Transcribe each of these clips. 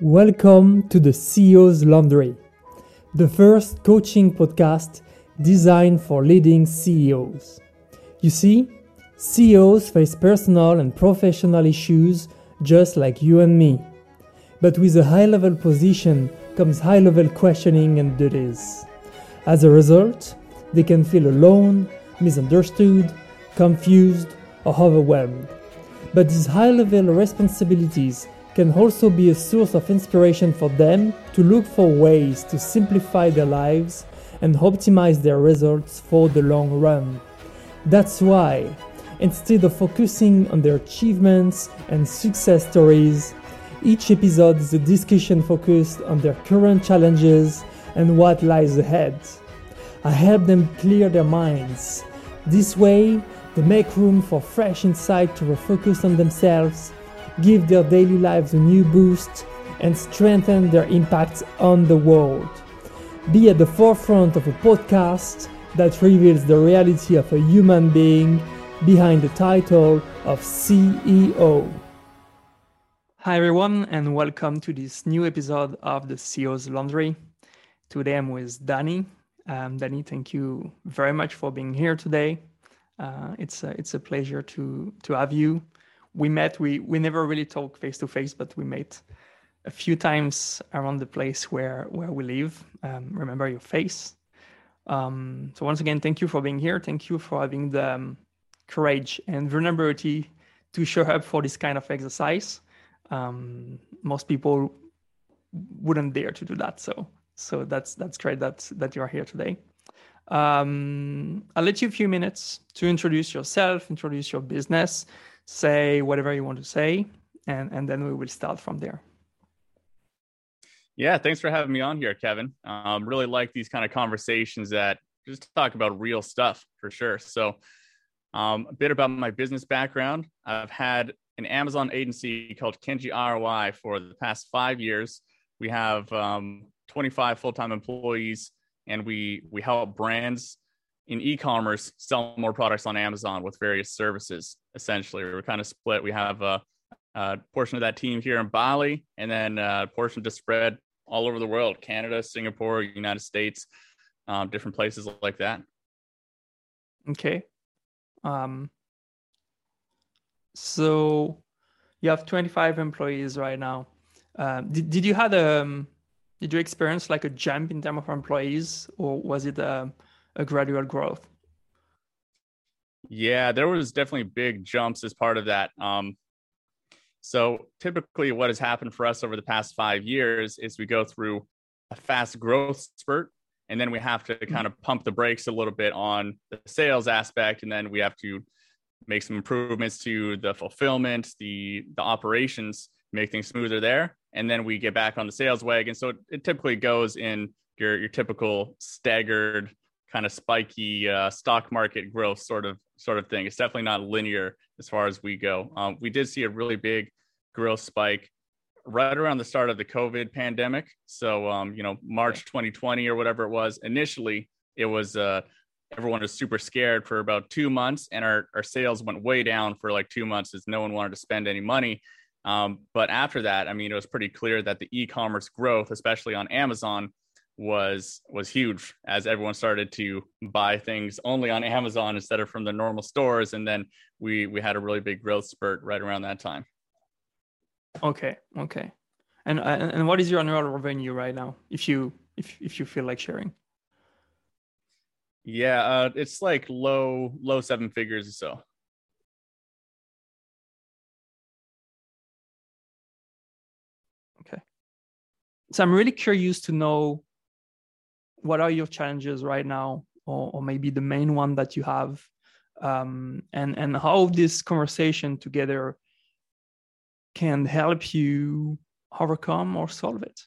Welcome to the CEO's Laundry, the first coaching podcast designed for leading CEOs. You see, CEOs face personal and professional issues just like you and me. But with a high level position comes high level questioning and duties. As a result, they can feel alone, misunderstood, confused, or overwhelmed. But these high level responsibilities can also be a source of inspiration for them to look for ways to simplify their lives and optimize their results for the long run. That's why, instead of focusing on their achievements and success stories, each episode is a discussion focused on their current challenges and what lies ahead. I help them clear their minds. This way, they make room for fresh insight to refocus on themselves give their daily lives a new boost, and strengthen their impact on the world. Be at the forefront of a podcast that reveals the reality of a human being behind the title of CEO. Hi, everyone, and welcome to this new episode of the CEO's Laundry. Today I'm with Danny. Um, Danny, thank you very much for being here today. Uh, it's a, it's a pleasure to to have you we met. We we never really talked face to face, but we met a few times around the place where where we live. Um, remember your face. Um, so once again, thank you for being here. Thank you for having the um, courage and vulnerability to show up for this kind of exercise. Um, most people wouldn't dare to do that. So so that's that's great that that you are here today. Um, I'll let you a few minutes to introduce yourself, introduce your business, say whatever you want to say, and, and then we will start from there. Yeah, thanks for having me on here, Kevin. Um, really like these kind of conversations that just talk about real stuff for sure. So, um, a bit about my business background. I've had an Amazon agency called Kenji ROI for the past five years. We have um, 25 full-time employees, and we we help brands in e-commerce sell more products on Amazon with various services. Essentially, we're kind of split. We have a, a portion of that team here in Bali, and then a portion to spread all over the world: Canada, Singapore, United States, um, different places like that. Okay. Um, so you have 25 employees right now. Um, did, did you had a um, did you experience like a jump in terms of employees, or was it a um, a gradual growth? Yeah, there was definitely big jumps as part of that. Um, so typically, what has happened for us over the past five years is we go through a fast growth spurt, and then we have to kind of pump the brakes a little bit on the sales aspect, and then we have to make some improvements to the fulfillment, the the operations, make things smoother there, and then we get back on the sales wagon. So it, it typically goes in your your typical staggered kind of spiky uh, stock market growth sort of sort of thing. It's definitely not linear as far as we go. Um, we did see a really big growth spike right around the start of the COVID pandemic. So um, you know March 2020 or whatever it was. Initially, it was uh, everyone was super scared for about two months, and our our sales went way down for like two months as no one wanted to spend any money. Um, but after that, I mean, it was pretty clear that the e-commerce growth, especially on Amazon, was was huge as everyone started to buy things only on Amazon instead of from the normal stores and then we we had a really big growth spurt right around that time. Okay, okay. And and what is your annual revenue right now if you if if you feel like sharing? Yeah, uh, it's like low low seven figures or so. Okay. So I'm really curious to know what are your challenges right now or, or maybe the main one that you have um, and and how this conversation together can help you overcome or solve it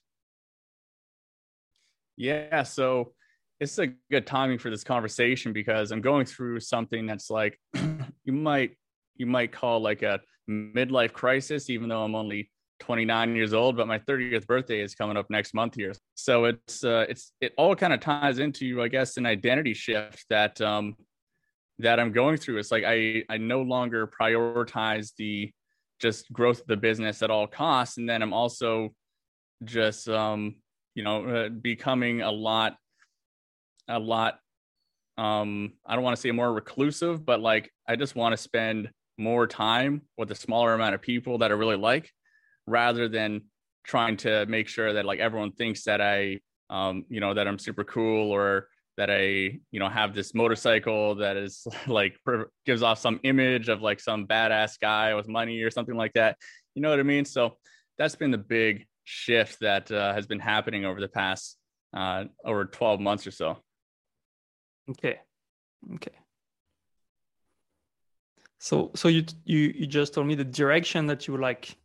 yeah so it's a good timing for this conversation because i'm going through something that's like you might you might call like a midlife crisis even though i'm only 29 years old, but my 30th birthday is coming up next month here. So it's uh, it's it all kind of ties into, I guess, an identity shift that um, that I'm going through. It's like I I no longer prioritize the just growth of the business at all costs, and then I'm also just um, you know uh, becoming a lot a lot um i don't want to say more reclusive but like i just want to spend more time with a smaller amount of people that i really like rather than trying to make sure that like everyone thinks that i um you know that i'm super cool or that i you know have this motorcycle that is like gives off some image of like some badass guy with money or something like that you know what i mean so that's been the big shift that uh, has been happening over the past uh, over 12 months or so. Okay. Okay. So so you you you just told me the direction that you would like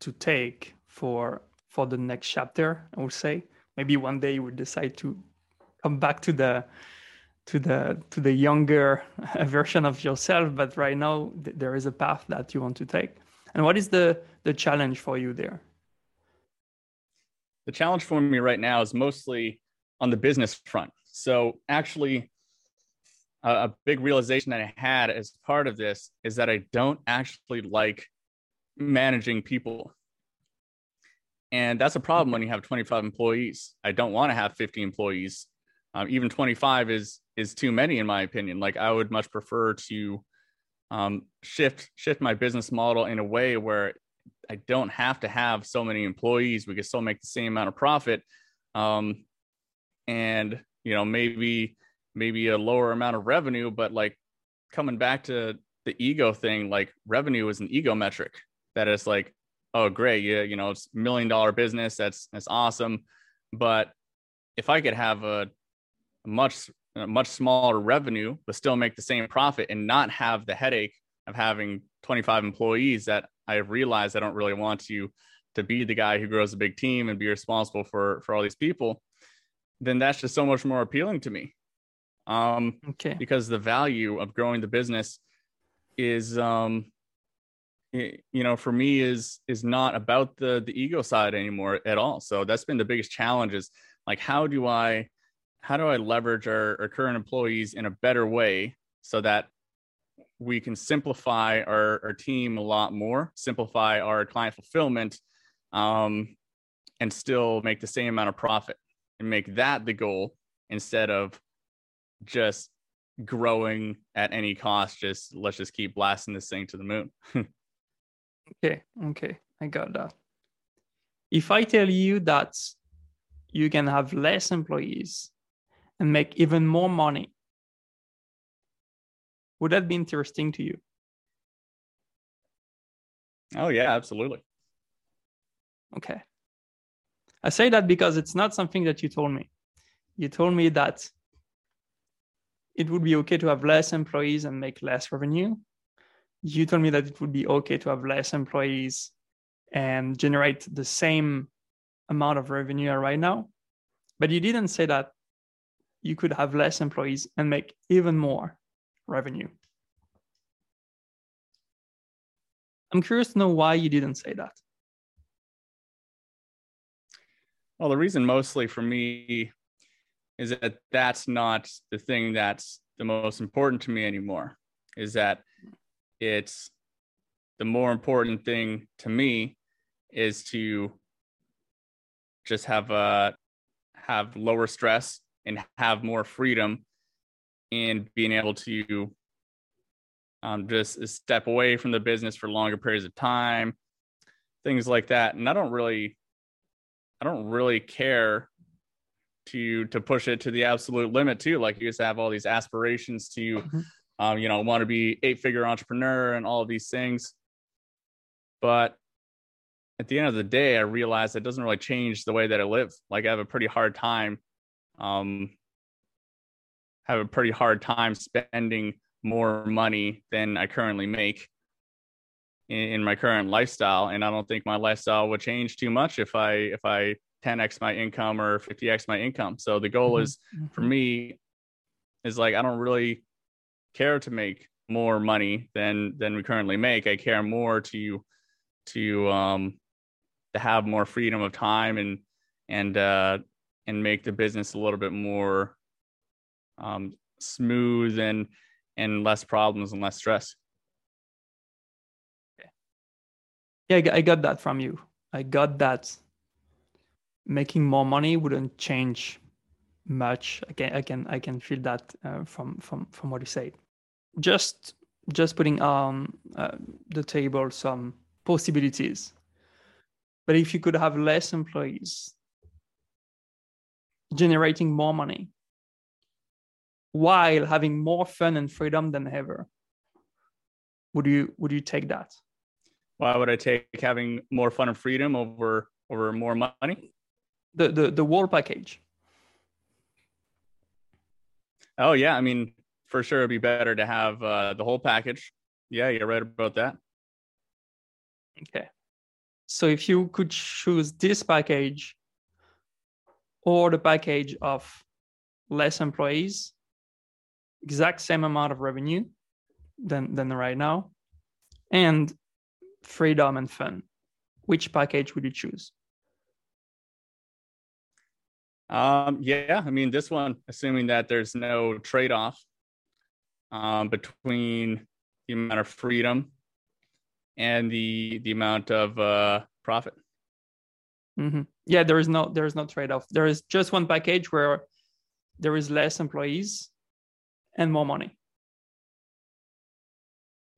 to take for for the next chapter, I would say. Maybe one day you would decide to come back to the to the to the younger version of yourself, but right now th- there is a path that you want to take. And what is the the challenge for you there? the challenge for me right now is mostly on the business front. So actually, a big realization that I had as part of this is that I don't actually like managing people. And that's a problem when you have 25 employees. I don't want to have 50 employees. Um, even 25 is is too many in my opinion. Like I would much prefer to um, shift shift my business model in a way where I don't have to have so many employees. We could still make the same amount of profit. Um, and you know, maybe maybe a lower amount of revenue, but like coming back to the ego thing, like revenue is an ego metric that is like, oh great, yeah, you know, it's million dollar business, that's that's awesome. But if I could have a, much a much smaller revenue but still make the same profit and not have the headache of having 25 employees that I have realized I don't really want to to be the guy who grows a big team and be responsible for for all these people, then that's just so much more appealing to me. Um, okay. Because the value of growing the business is, um, you know, for me is is not about the the ego side anymore at all. So that's been the biggest challenge. Is like how do I how do I leverage our, our current employees in a better way so that we can simplify our, our team a lot more, simplify our client fulfillment, um, and still make the same amount of profit and make that the goal instead of just growing at any cost. Just let's just keep blasting this thing to the moon. okay. Okay. I got that. If I tell you that you can have less employees and make even more money would that be interesting to you? Oh, yeah, absolutely. Okay. I say that because it's not something that you told me. You told me that it would be okay to have less employees and make less revenue. You told me that it would be okay to have less employees and generate the same amount of revenue right now. But you didn't say that you could have less employees and make even more revenue. I'm curious to know why you didn't say that. Well, the reason mostly for me is that that's not the thing that's the most important to me anymore. Is that it's the more important thing to me is to just have a have lower stress and have more freedom in being able to um, just step away from the business for longer periods of time, things like that. And I don't really, I don't really care to to push it to the absolute limit too. Like you just have all these aspirations to, mm-hmm. Um, you know, want to be eight figure entrepreneur and all of these things. But at the end of the day, I realized it doesn't really change the way that I live. Like I have a pretty hard time, um, have a pretty hard time spending more money than I currently make in, in, my current lifestyle. And I don't think my lifestyle would change too much if I if I 10x my income or 50x my income. So the goal mm-hmm. is for mm-hmm. me is like I don't really care to make more money than than we currently make. I care more to to um to have more freedom of time and and uh and make the business a little bit more um smooth and and less problems and less stress. Yeah, I got that from you. I got that making more money wouldn't change much. I can I can I can feel that uh, from from from what you said. Just just putting on uh, the table some possibilities. But if you could have less employees generating more money while having more fun and freedom than ever, would you would you take that? Why would I take having more fun and freedom over over more money? The the the whole package. Oh yeah, I mean, for sure, it'd be better to have uh, the whole package. Yeah, you're right about that. Okay. So if you could choose this package or the package of less employees, exact same amount of revenue than than right now, and freedom and fun, which package would you choose? Um, yeah, I mean, this one, assuming that there's no trade off um, between the amount of freedom and the the amount of uh, profit. Mm-hmm. Yeah, there is no there is no trade off. There is just one package where there is less employees and more money.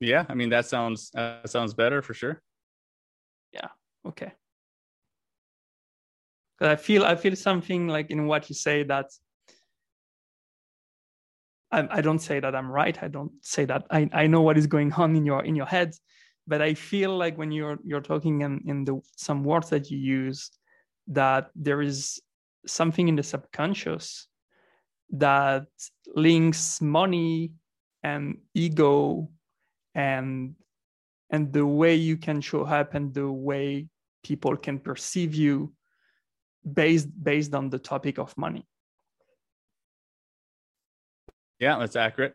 Yeah, I mean that sounds that sounds better for sure. Yeah. Okay. I feel I feel something like in what you say that I, I don't say that I'm right. I don't say that I, I know what is going on in your in your head, but I feel like when you're you're talking in, in the some words that you use, that there is something in the subconscious that links money and ego and and the way you can show up and the way people can perceive you based based on the topic of money yeah that's accurate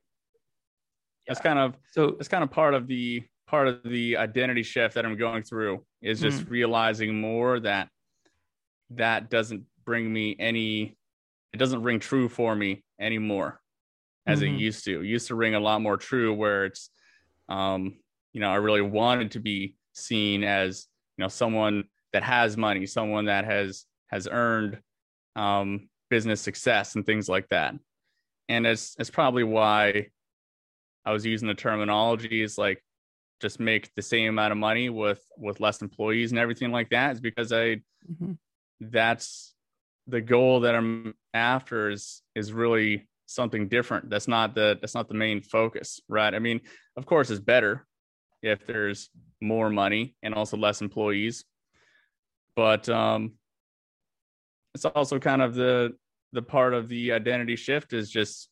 yeah. that's kind of so that's kind of part of the part of the identity shift that i'm going through is just mm. realizing more that that doesn't bring me any it doesn't ring true for me anymore as mm-hmm. it used to it used to ring a lot more true where it's um you know i really wanted to be seen as you know someone that has money someone that has has earned um, business success and things like that. And it's it's probably why I was using the terminology is like just make the same amount of money with with less employees and everything like that is because I mm-hmm. that's the goal that I'm after is is really something different. That's not the that's not the main focus, right? I mean, of course it's better if there's more money and also less employees. But um it's also kind of the the part of the identity shift is just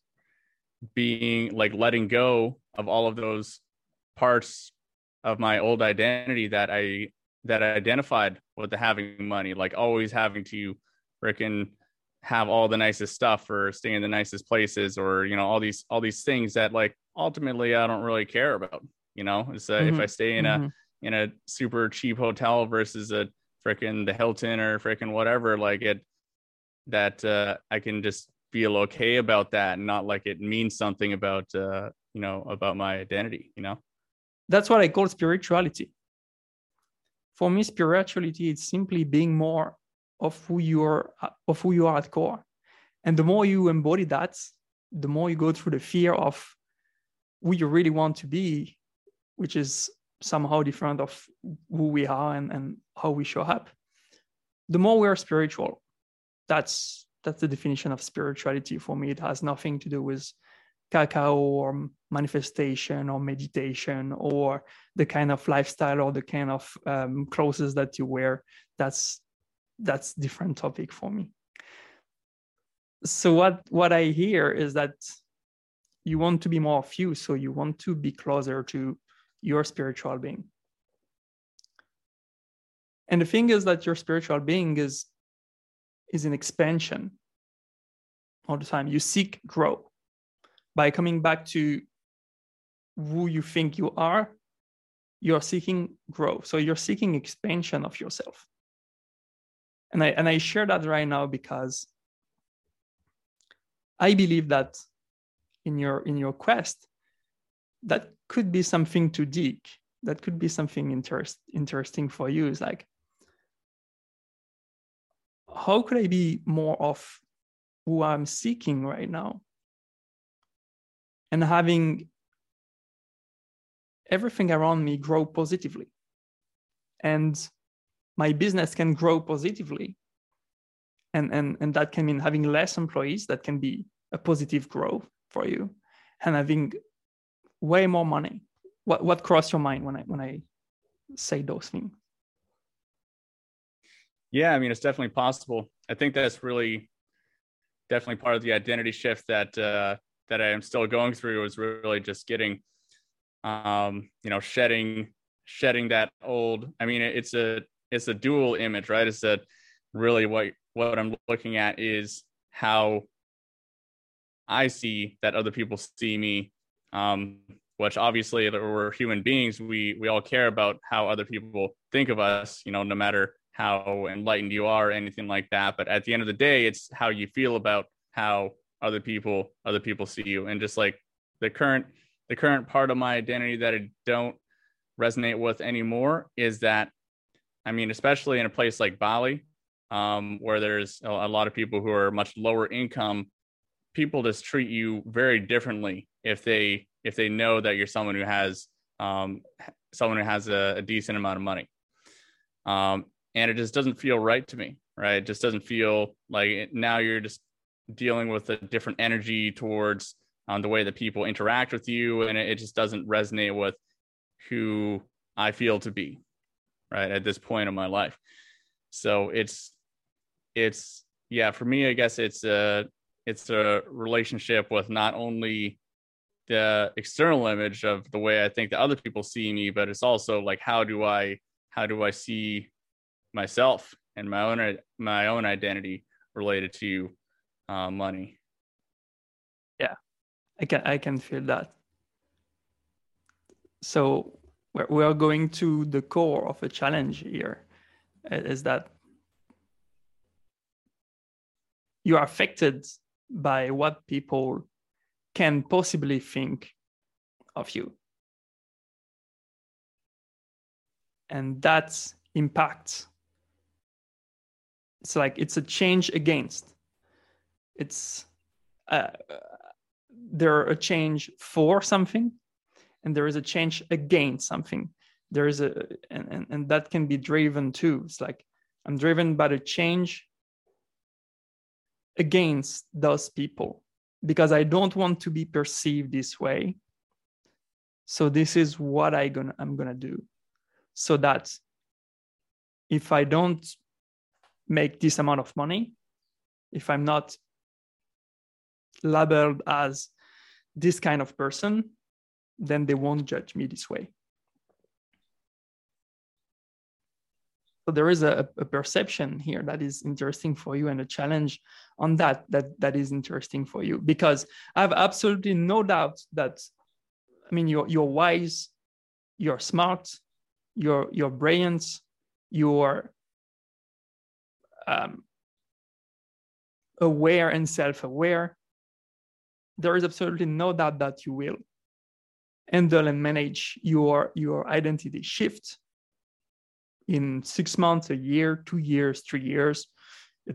being like letting go of all of those parts of my old identity that I that I identified with the having money, like always having to freaking have all the nicest stuff or stay in the nicest places or you know all these all these things that like ultimately I don't really care about. You know, it's, uh, mm-hmm. if I stay in mm-hmm. a in a super cheap hotel versus a freaking the Hilton or freaking whatever, like it that uh, I can just feel okay about that and not like it means something about uh, you know about my identity. You know, that's what I call spirituality. For me, spirituality is simply being more of who you are of who you are at core, and the more you embody that, the more you go through the fear of who you really want to be, which is somehow different of who we are and, and how we show up. The more we are spiritual, that's that's the definition of spirituality for me. It has nothing to do with cacao or manifestation or meditation or the kind of lifestyle or the kind of um, clothes that you wear. That's that's different topic for me. So what what I hear is that you want to be more of you, so you want to be closer to your spiritual being. And the thing is that your spiritual being is is an expansion all the time. You seek growth by coming back to who you think you are. You're seeking growth, so you're seeking expansion of yourself. And I and I share that right now because I believe that in your in your quest, that could be something to dig. That could be something interest, interesting for you. Is like how could I be more of who I'm seeking right now? And having everything around me grow positively. And my business can grow positively. And, and, and that can mean having less employees, that can be a positive growth for you, and having way more money. What, what crossed your mind when I, when I say those things? Yeah, I mean, it's definitely possible. I think that's really definitely part of the identity shift that uh, that I am still going through is really just getting, um, you know, shedding shedding that old. I mean, it's a it's a dual image, right? It's that really what what I'm looking at is how I see that other people see me. Um, which obviously we're human beings. We we all care about how other people think of us. You know, no matter how enlightened you are, anything like that. But at the end of the day, it's how you feel about how other people other people see you, and just like the current the current part of my identity that I don't resonate with anymore is that, I mean, especially in a place like Bali, um, where there's a, a lot of people who are much lower income, people just treat you very differently if they if they know that you're someone who has um, someone who has a, a decent amount of money. Um, and it just doesn't feel right to me right? It just doesn't feel like now you're just dealing with a different energy towards um, the way that people interact with you and it, it just doesn't resonate with who i feel to be right at this point in my life. So it's it's yeah for me i guess it's a it's a relationship with not only the external image of the way i think that other people see me but it's also like how do i how do i see myself and my own my own identity related to uh, money. Yeah, I can I can feel that. So we are going to the core of a challenge here, is that you are affected by what people can possibly think of you. And that impacts it's like it's a change against. It's uh, there a change for something and there is a change against something. There is a and, and, and that can be driven too. It's like i'm driven by the change against those people because i don't want to be perceived this way. So this is what i gonna i'm gonna do. So that if i don't make this amount of money if i'm not labeled as this kind of person then they won't judge me this way. So there is a, a, perception here that is interesting for you and a challenge on that that that is interesting for you. Because i have absolutely no doubt that i mean you're you're wise you're smart you're you're brilliant you're um, aware and self-aware, there is absolutely no doubt that you will handle and manage your your identity shift in six months, a year, two years, three years.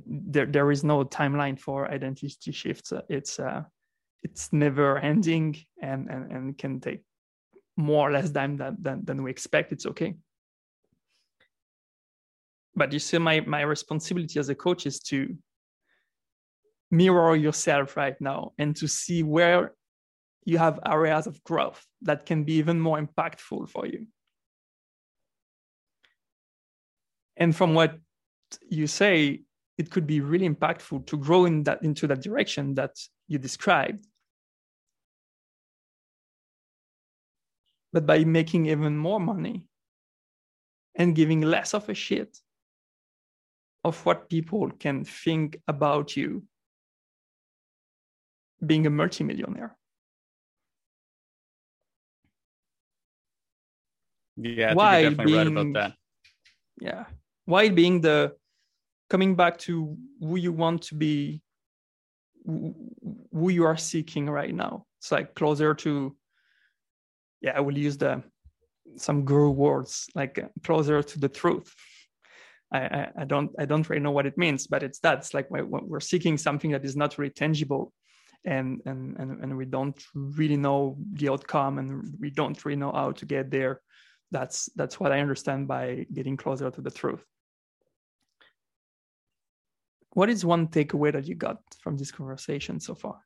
there, there is no timeline for identity shifts. It's uh, it's never ending and, and, and can take more or less time than, than, than we expect. It's okay but you see my my responsibility as a coach is to mirror yourself right now and to see where you have areas of growth that can be even more impactful for you. And from what you say it could be really impactful to grow in that into that direction that you described. But by making even more money and giving less of a shit of what people can think about you being a multimillionaire. Yeah, I Why definitely being, read about that. Yeah. Why being the coming back to who you want to be, who you are seeking right now. It's like closer to, yeah, I will use the some guru words like uh, closer to the truth I, I, don't I don't really know what it means, but it's that it's like we're seeking something that is not really tangible, and and and and we don't really know the outcome, and we don't really know how to get there. That's that's what I understand by getting closer to the truth. What is one takeaway that you got from this conversation so far?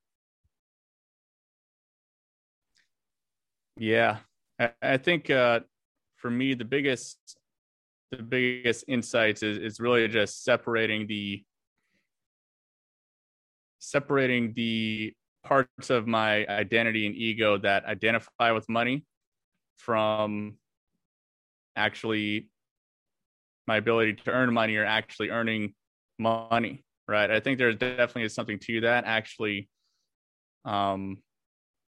Yeah, I, I think uh, for me the biggest the biggest insights is, is really just separating the separating the parts of my identity and ego that identify with money from actually my ability to earn money or actually earning money right? I think there's definitely something to that actually um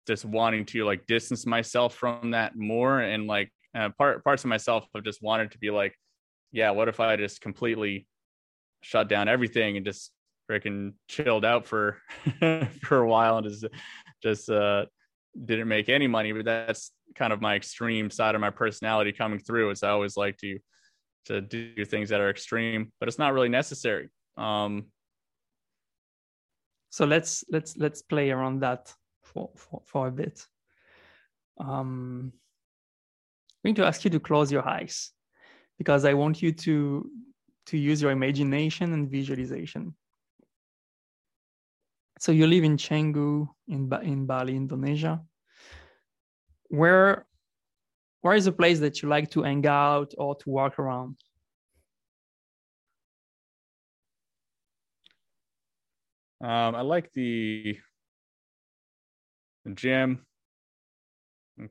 just wanting to like distance myself from that more and like uh, part parts of myself have just wanted to be like yeah, what if I just completely shut down everything and just freaking chilled out for for a while and just just uh didn't make any money. But that's kind of my extreme side of my personality coming through is i always like to to do things that are extreme but it's not really necessary. Um so let's let's let's play around that for for, for a bit. Um going to ask you to close your eyes because I want you to to use your imagination and visualization. So you live in Canggu in in Bali, Indonesia. Where where is a place that you like to hang out or to walk around? Um, I like the, the gym,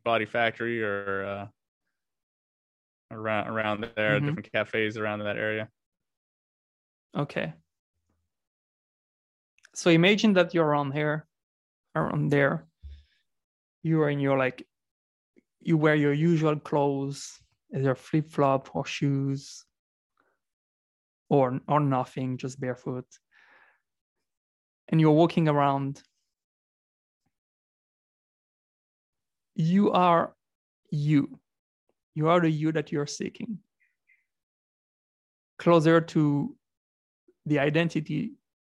Body Factory, or uh, around around there, mm-hmm. different cafes around that area. Okay. So imagine that you're on here, around there. You are in your like, you wear your usual clothes, either flip flop or shoes, or or nothing, just barefoot. And you're walking around. You are you you are the you that you're seeking. Closer to the identity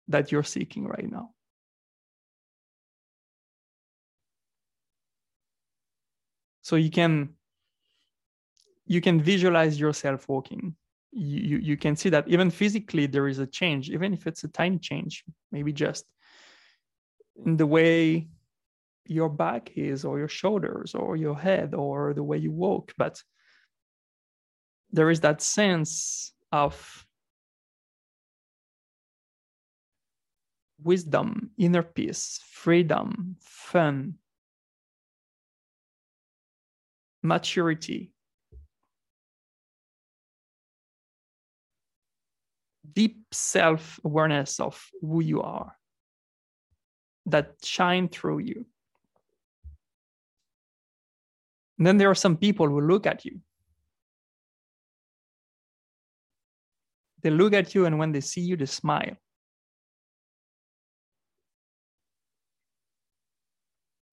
that you're seeking right now. So you can you can visualize yourself walking. You, you can see that even physically there is a change even if it's a tiny change maybe just in the way your back is or your shoulders or your head or the way you walk but there is that sense of wisdom inner peace freedom fun maturity. Deep self awareness of who you are that shine through you and then there are some people who look at you. They look at you, and when they see you, they smile.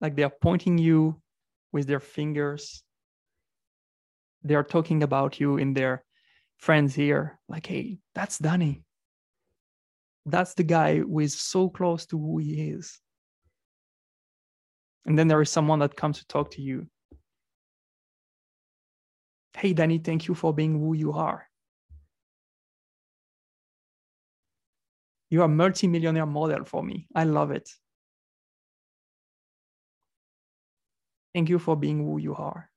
Like they are pointing you with their fingers. They are talking about you in their friends here, like, hey, that's Danny. That's the guy who is so close to who he is. And then there is someone that comes to talk to you Hey, Danny, thank you for being who you are. You are a multi-millionaire model for me. I love it. Thank you for being who you are.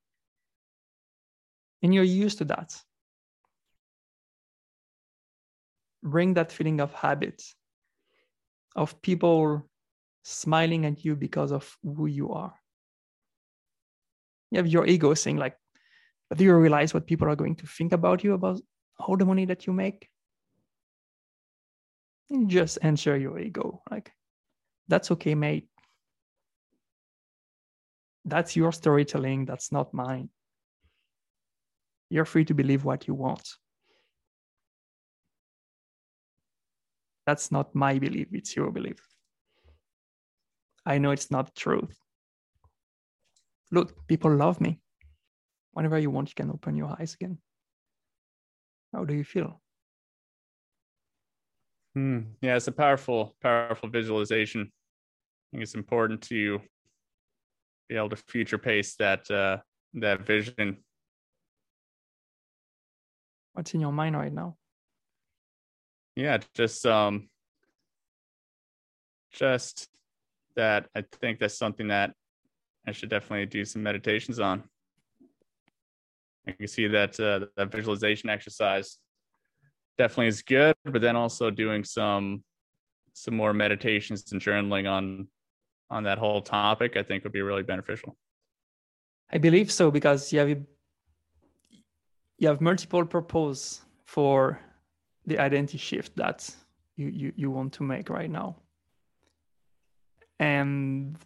And you're used to that. Bring that feeling of habit, of people smiling at you because of who you are. You have your ego saying, like, but do you realize what people are going to think about you about all the money that you make? And just answer your ego. Like, that's okay, mate. That's your storytelling. That's not mine. You're free to believe what you want. That's not my belief, it's your belief. I know it's not truth. Look, people love me whenever you want, you can open your eyes again. How do you feel? Hmm. Yeah, it's a powerful, powerful visualization. I think it's important to be able to future pace that uh, that vision. What's in your mind right now? Yeah, just um, just that. I think that's something that I should definitely do some meditations on. I can see that uh, that visualization exercise definitely is good, but then also doing some some more meditations and journaling on on that whole topic, I think would be really beneficial. I believe so because you have you have multiple purpose for the identity shift that you, you, you want to make right now. And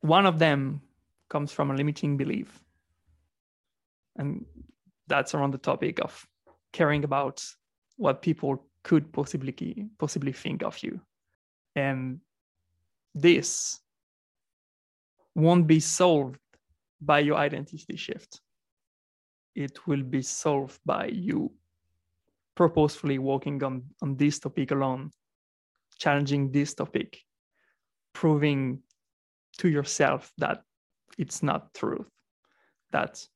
one of them comes from a limiting belief. And that's around the topic of caring about what people could possibly possibly think of you. And this won't be solved by your identity shift. It will be solved by you purposefully working on, on this topic alone, challenging this topic, proving to yourself that it's not truth, that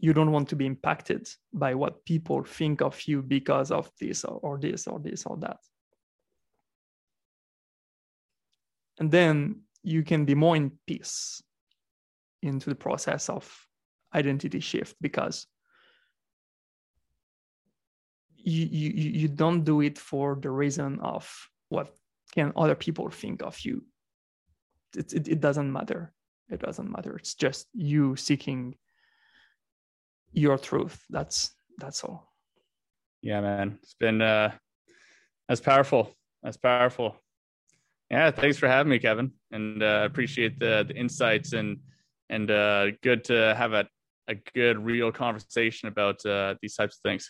you don't want to be impacted by what people think of you because of this or, or this or this or that. And then you can be more in peace into the process of identity shift because you, you you don't do it for the reason of what can other people think of you. It, it, it doesn't matter. It doesn't matter. It's just you seeking your truth. That's that's all. Yeah man. It's been uh that's powerful. That's powerful. Yeah thanks for having me kevin. And uh appreciate the the insights and and uh good to have a a good real conversation about uh these types of things